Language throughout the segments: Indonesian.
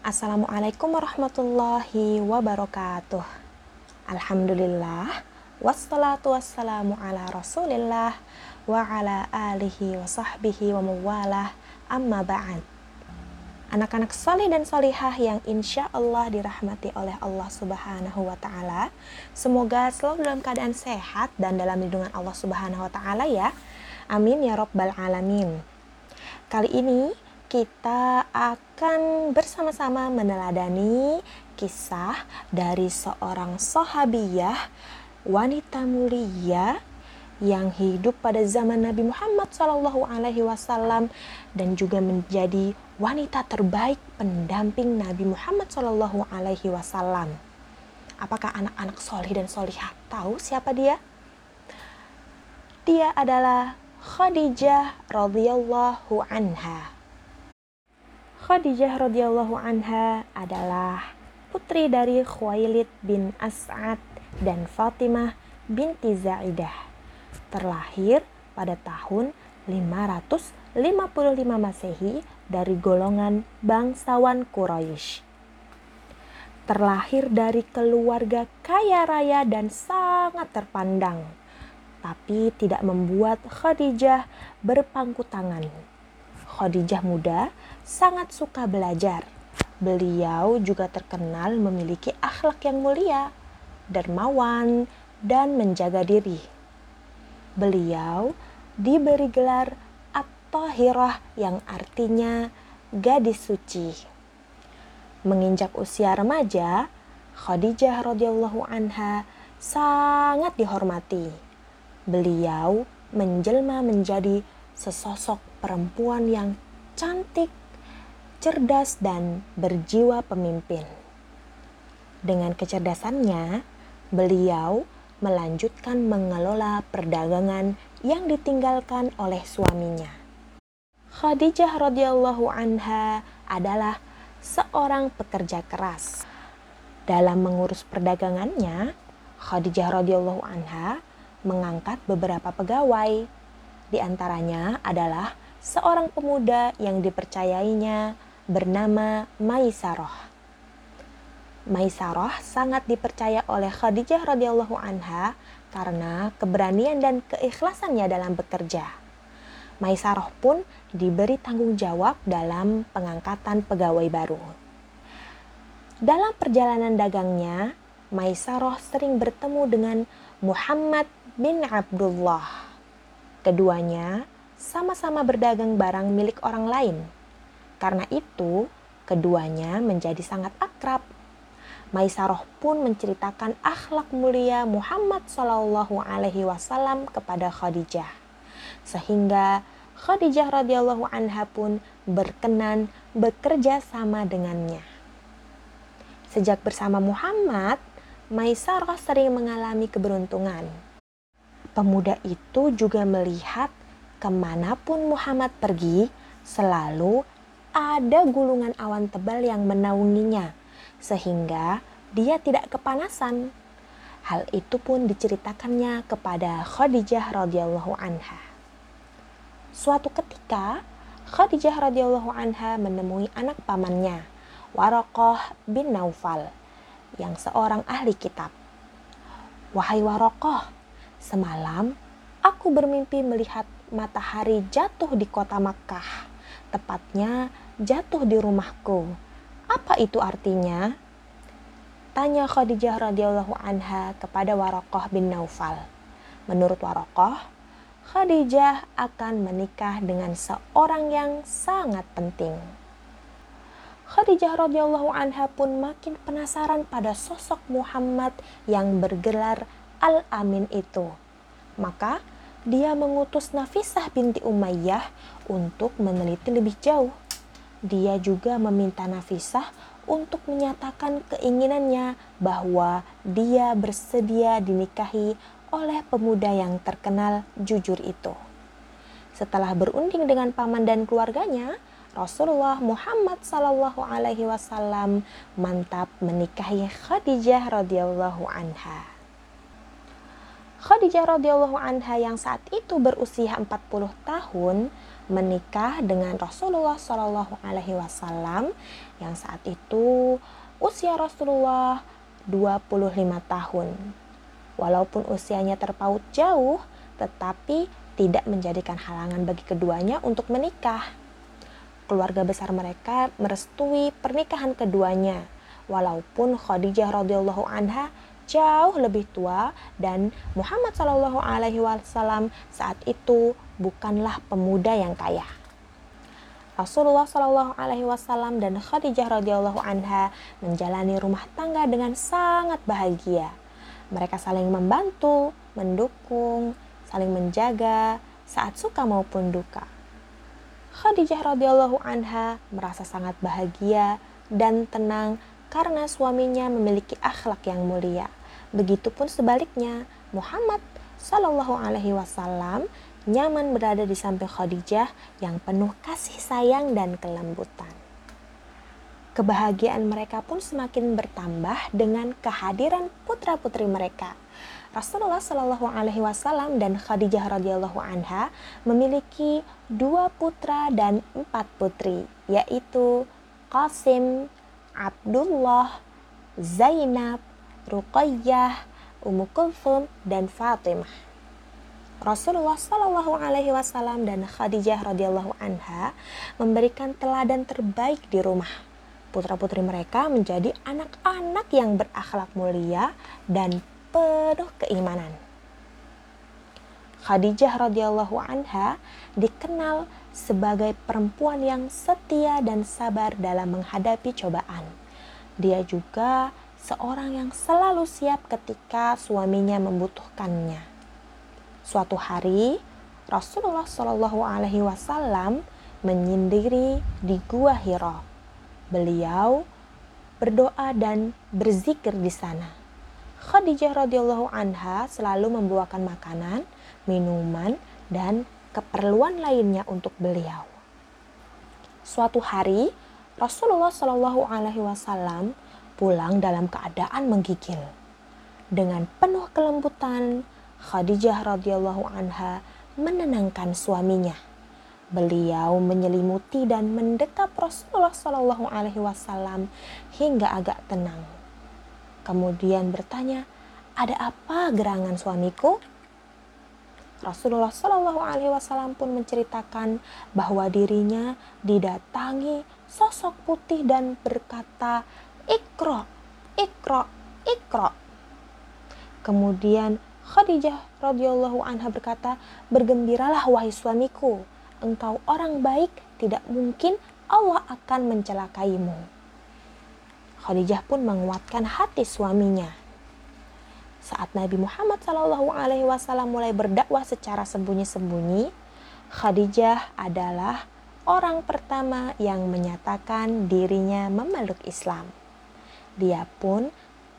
Assalamualaikum warahmatullahi wabarakatuh. Alhamdulillah, wassalatu wassalamu ala rasulillah wa ala alihi wa sahbihi wa mawalah amma ba'd. Anak-anak soleh dan solihah yang insya Allah dirahmati oleh Allah subhanahu wa ta'ala. Semoga selalu dalam keadaan sehat dan dalam lindungan Allah subhanahu wa ta'ala ya. Amin ya Rabbal Alamin. Kali ini kita akan bersama-sama meneladani kisah dari seorang sahabiyah wanita mulia yang hidup pada zaman Nabi Muhammad Shallallahu Alaihi Wasallam dan juga menjadi wanita terbaik pendamping Nabi Muhammad Shallallahu Alaihi Wasallam. Apakah anak-anak solih dan solihah tahu siapa dia? Dia adalah Khadijah radhiyallahu anha. Khadijah radhiyallahu anha adalah putri dari Khuwailid bin As'ad dan Fatimah binti Zaidah terlahir pada tahun 555 Masehi dari golongan bangsawan Quraisy. Terlahir dari keluarga kaya raya dan sangat terpandang, tapi tidak membuat Khadijah berpangku tangan. Khadijah muda sangat suka belajar. Beliau juga terkenal memiliki akhlak yang mulia, dermawan, dan menjaga diri beliau diberi gelar At-Tahirah yang artinya gadis suci. Menginjak usia remaja, Khadijah radhiyallahu anha sangat dihormati. Beliau menjelma menjadi sesosok perempuan yang cantik, cerdas dan berjiwa pemimpin. Dengan kecerdasannya, beliau melanjutkan mengelola perdagangan yang ditinggalkan oleh suaminya. Khadijah radhiyallahu anha adalah seorang pekerja keras. Dalam mengurus perdagangannya, Khadijah radhiyallahu anha mengangkat beberapa pegawai. Di antaranya adalah seorang pemuda yang dipercayainya bernama Maisarah. Maisarah sangat dipercaya oleh Khadijah radhiyallahu anha karena keberanian dan keikhlasannya dalam bekerja. Maisarah pun diberi tanggung jawab dalam pengangkatan pegawai baru. Dalam perjalanan dagangnya, Maisarah sering bertemu dengan Muhammad bin Abdullah. Keduanya sama-sama berdagang barang milik orang lain. Karena itu, keduanya menjadi sangat akrab Maisarah pun menceritakan akhlak mulia Muhammad Shallallahu Alaihi Wasallam kepada Khadijah, sehingga Khadijah radhiyallahu anha pun berkenan bekerja sama dengannya. Sejak bersama Muhammad, Maisarah sering mengalami keberuntungan. Pemuda itu juga melihat ke mana pun Muhammad pergi, selalu ada gulungan awan tebal yang menaunginya sehingga dia tidak kepanasan. Hal itu pun diceritakannya kepada Khadijah radhiyallahu anha. Suatu ketika, Khadijah radhiyallahu anha menemui anak pamannya, Warokoh bin Naufal, yang seorang ahli kitab. Wahai Warokoh, semalam aku bermimpi melihat matahari jatuh di kota Makkah, tepatnya jatuh di rumahku apa itu artinya? Tanya Khadijah radhiyallahu anha kepada Warokoh bin Naufal. Menurut Warokoh, Khadijah akan menikah dengan seorang yang sangat penting. Khadijah radhiyallahu anha pun makin penasaran pada sosok Muhammad yang bergelar Al-Amin itu. Maka dia mengutus Nafisah binti Umayyah untuk meneliti lebih jauh dia juga meminta Nafisah untuk menyatakan keinginannya bahwa dia bersedia dinikahi oleh pemuda yang terkenal jujur itu. Setelah berunding dengan paman dan keluarganya, Rasulullah Muhammad Sallallahu Alaihi Wasallam mantap menikahi Khadijah radhiyallahu anha. Khadijah radhiyallahu anha yang saat itu berusia 40 tahun menikah dengan Rasulullah Shallallahu Alaihi Wasallam yang saat itu usia Rasulullah 25 tahun. Walaupun usianya terpaut jauh, tetapi tidak menjadikan halangan bagi keduanya untuk menikah. Keluarga besar mereka merestui pernikahan keduanya, walaupun Khadijah radhiyallahu anha jauh lebih tua dan Muhammad Shallallahu Alaihi Wasallam saat itu bukanlah pemuda yang kaya. Rasulullah Shallallahu Alaihi Wasallam dan Khadijah radhiyallahu anha menjalani rumah tangga dengan sangat bahagia. Mereka saling membantu, mendukung, saling menjaga saat suka maupun duka. Khadijah radhiyallahu anha merasa sangat bahagia dan tenang karena suaminya memiliki akhlak yang mulia. Begitupun sebaliknya, Muhammad Shallallahu Alaihi Wasallam nyaman berada di samping Khadijah yang penuh kasih sayang dan kelembutan. Kebahagiaan mereka pun semakin bertambah dengan kehadiran putra-putri mereka. Rasulullah Shallallahu Alaihi Wasallam dan Khadijah radhiyallahu anha memiliki dua putra dan empat putri, yaitu Qasim, Abdullah, Zainab, Ruqayyah, Ummu Kulthum, dan Fatimah. Rasulullah Shallallahu Alaihi Wasallam dan Khadijah radhiyallahu anha memberikan teladan terbaik di rumah putra-putri mereka menjadi anak-anak yang berakhlak mulia dan penuh keimanan. Khadijah radhiyallahu anha dikenal sebagai perempuan yang setia dan sabar dalam menghadapi cobaan. Dia juga seorang yang selalu siap ketika suaminya membutuhkannya. Suatu hari, Rasulullah Shallallahu Alaihi Wasallam menyendiri di Gua Hiro beliau berdoa dan berzikir di sana. Khadijah radhiyallahu anha selalu membawakan makanan, minuman, dan keperluan lainnya untuk beliau. Suatu hari, Rasulullah Shallallahu Alaihi Wasallam pulang dalam keadaan menggigil. Dengan penuh kelembutan, Khadijah radhiyallahu anha menenangkan suaminya Beliau menyelimuti dan mendekap Rasulullah Shallallahu Alaihi Wasallam hingga agak tenang. Kemudian bertanya, ada apa gerangan suamiku? Rasulullah Shallallahu Alaihi Wasallam pun menceritakan bahwa dirinya didatangi sosok putih dan berkata, ikro, ikro, ikro. Kemudian Khadijah radhiyallahu anha berkata, bergembiralah wahai suamiku engkau orang baik, tidak mungkin Allah akan mencelakaimu. Khadijah pun menguatkan hati suaminya. Saat Nabi Muhammad Shallallahu Alaihi Wasallam mulai berdakwah secara sembunyi-sembunyi, Khadijah adalah orang pertama yang menyatakan dirinya memeluk Islam. Dia pun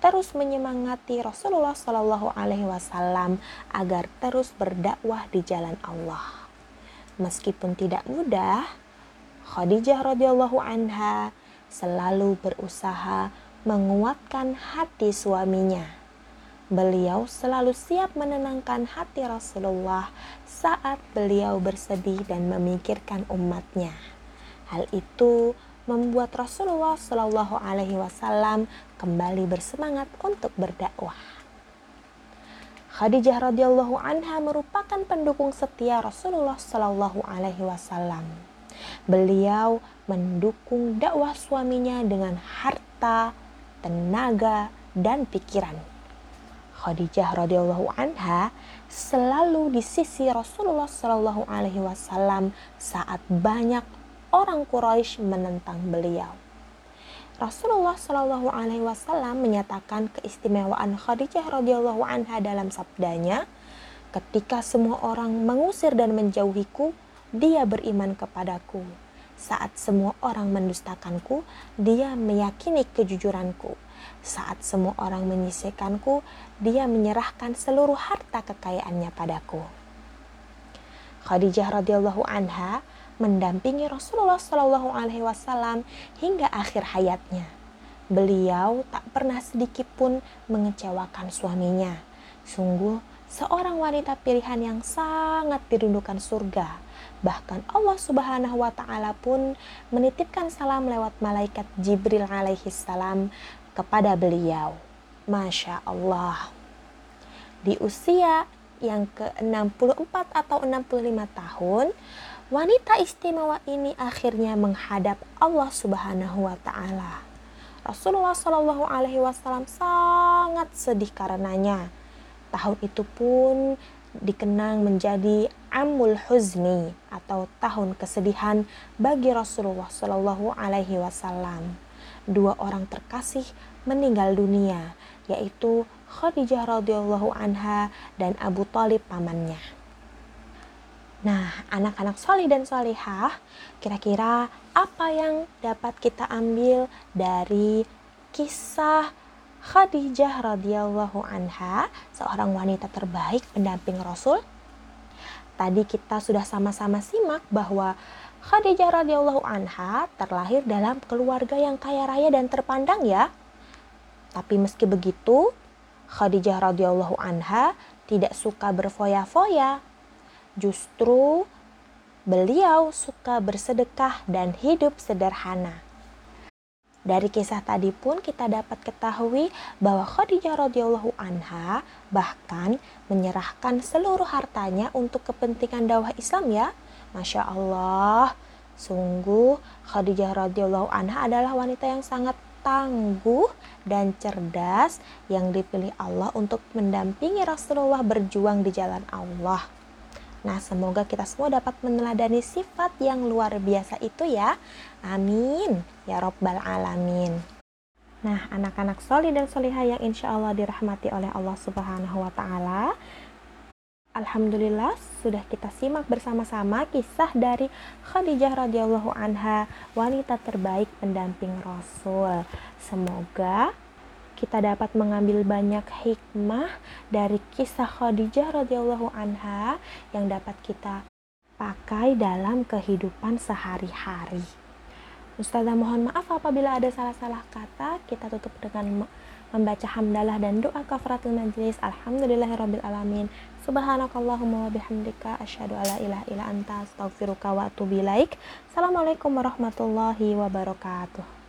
terus menyemangati Rasulullah Shallallahu Alaihi Wasallam agar terus berdakwah di jalan Allah. Meskipun tidak mudah, Khadijah radhiyallahu anha selalu berusaha menguatkan hati suaminya. Beliau selalu siap menenangkan hati Rasulullah saat beliau bersedih dan memikirkan umatnya. Hal itu membuat Rasulullah Shallallahu Alaihi Wasallam kembali bersemangat untuk berdakwah. Khadijah radhiyallahu anha merupakan pendukung setia Rasulullah Shallallahu alaihi wasallam. Beliau mendukung dakwah suaminya dengan harta, tenaga, dan pikiran. Khadijah radhiyallahu anha selalu di sisi Rasulullah Shallallahu alaihi wasallam saat banyak orang Quraisy menentang beliau. Rasulullah Shallallahu Alaihi Wasallam menyatakan keistimewaan Khadijah radhiyallahu anha dalam sabdanya, ketika semua orang mengusir dan menjauhiku, dia beriman kepadaku. Saat semua orang mendustakanku, dia meyakini kejujuranku. Saat semua orang menyisihkanku, dia menyerahkan seluruh harta kekayaannya padaku. Khadijah radhiyallahu anha mendampingi Rasulullah Shallallahu Alaihi Wasallam hingga akhir hayatnya. Beliau tak pernah sedikit pun mengecewakan suaminya. Sungguh seorang wanita pilihan yang sangat dirindukan surga. Bahkan Allah Subhanahu wa taala pun menitipkan salam lewat malaikat Jibril alaihi salam kepada beliau. Masya Allah. Di usia yang ke-64 atau 65 tahun, wanita istimewa ini akhirnya menghadap Allah Subhanahu wa taala. Rasulullah Shallallahu alaihi wasallam sangat sedih karenanya. Tahun itu pun dikenang menjadi Amul Huzni atau tahun kesedihan bagi Rasulullah Shallallahu Alaihi Wasallam. Dua orang terkasih meninggal dunia, yaitu Khadijah radhiyallahu anha dan Abu Talib pamannya. Nah, anak-anak solih dan solihah, kira-kira apa yang dapat kita ambil dari kisah Khadijah radhiyallahu anha, seorang wanita terbaik pendamping Rasul. Tadi kita sudah sama-sama simak bahwa Khadijah radhiyallahu anha terlahir dalam keluarga yang kaya raya dan terpandang ya. Tapi meski begitu, Khadijah radhiyallahu anha tidak suka berfoya-foya. Justru beliau suka bersedekah dan hidup sederhana. Dari kisah tadi pun kita dapat ketahui bahwa Khadijah radhiyallahu anha bahkan menyerahkan seluruh hartanya untuk kepentingan dakwah Islam ya. Masya Allah, sungguh Khadijah radhiyallahu anha adalah wanita yang sangat tangguh dan cerdas yang dipilih Allah untuk mendampingi Rasulullah berjuang di jalan Allah. Nah, semoga kita semua dapat meneladani sifat yang luar biasa itu ya. Amin. Ya Robbal Alamin. Nah, anak-anak soli dan solihah yang insya Allah dirahmati oleh Allah Subhanahu wa Ta'ala, Alhamdulillah sudah kita simak bersama-sama kisah dari Khadijah radhiyallahu anha, wanita terbaik pendamping Rasul. Semoga kita dapat mengambil banyak hikmah dari kisah Khadijah radhiyallahu anha yang dapat kita pakai dalam kehidupan sehari-hari. Ustazah mohon maaf apabila ada salah-salah kata. Kita tutup dengan membaca hamdalah dan doa kafaratul majlis. Alhamdulillahirabbil alamin. Subhanakallahumma wa bihamdika asyhadu alla ilaha illa anta astaghfiruka wa atubu ilaik. Assalamualaikum warahmatullahi wabarakatuh.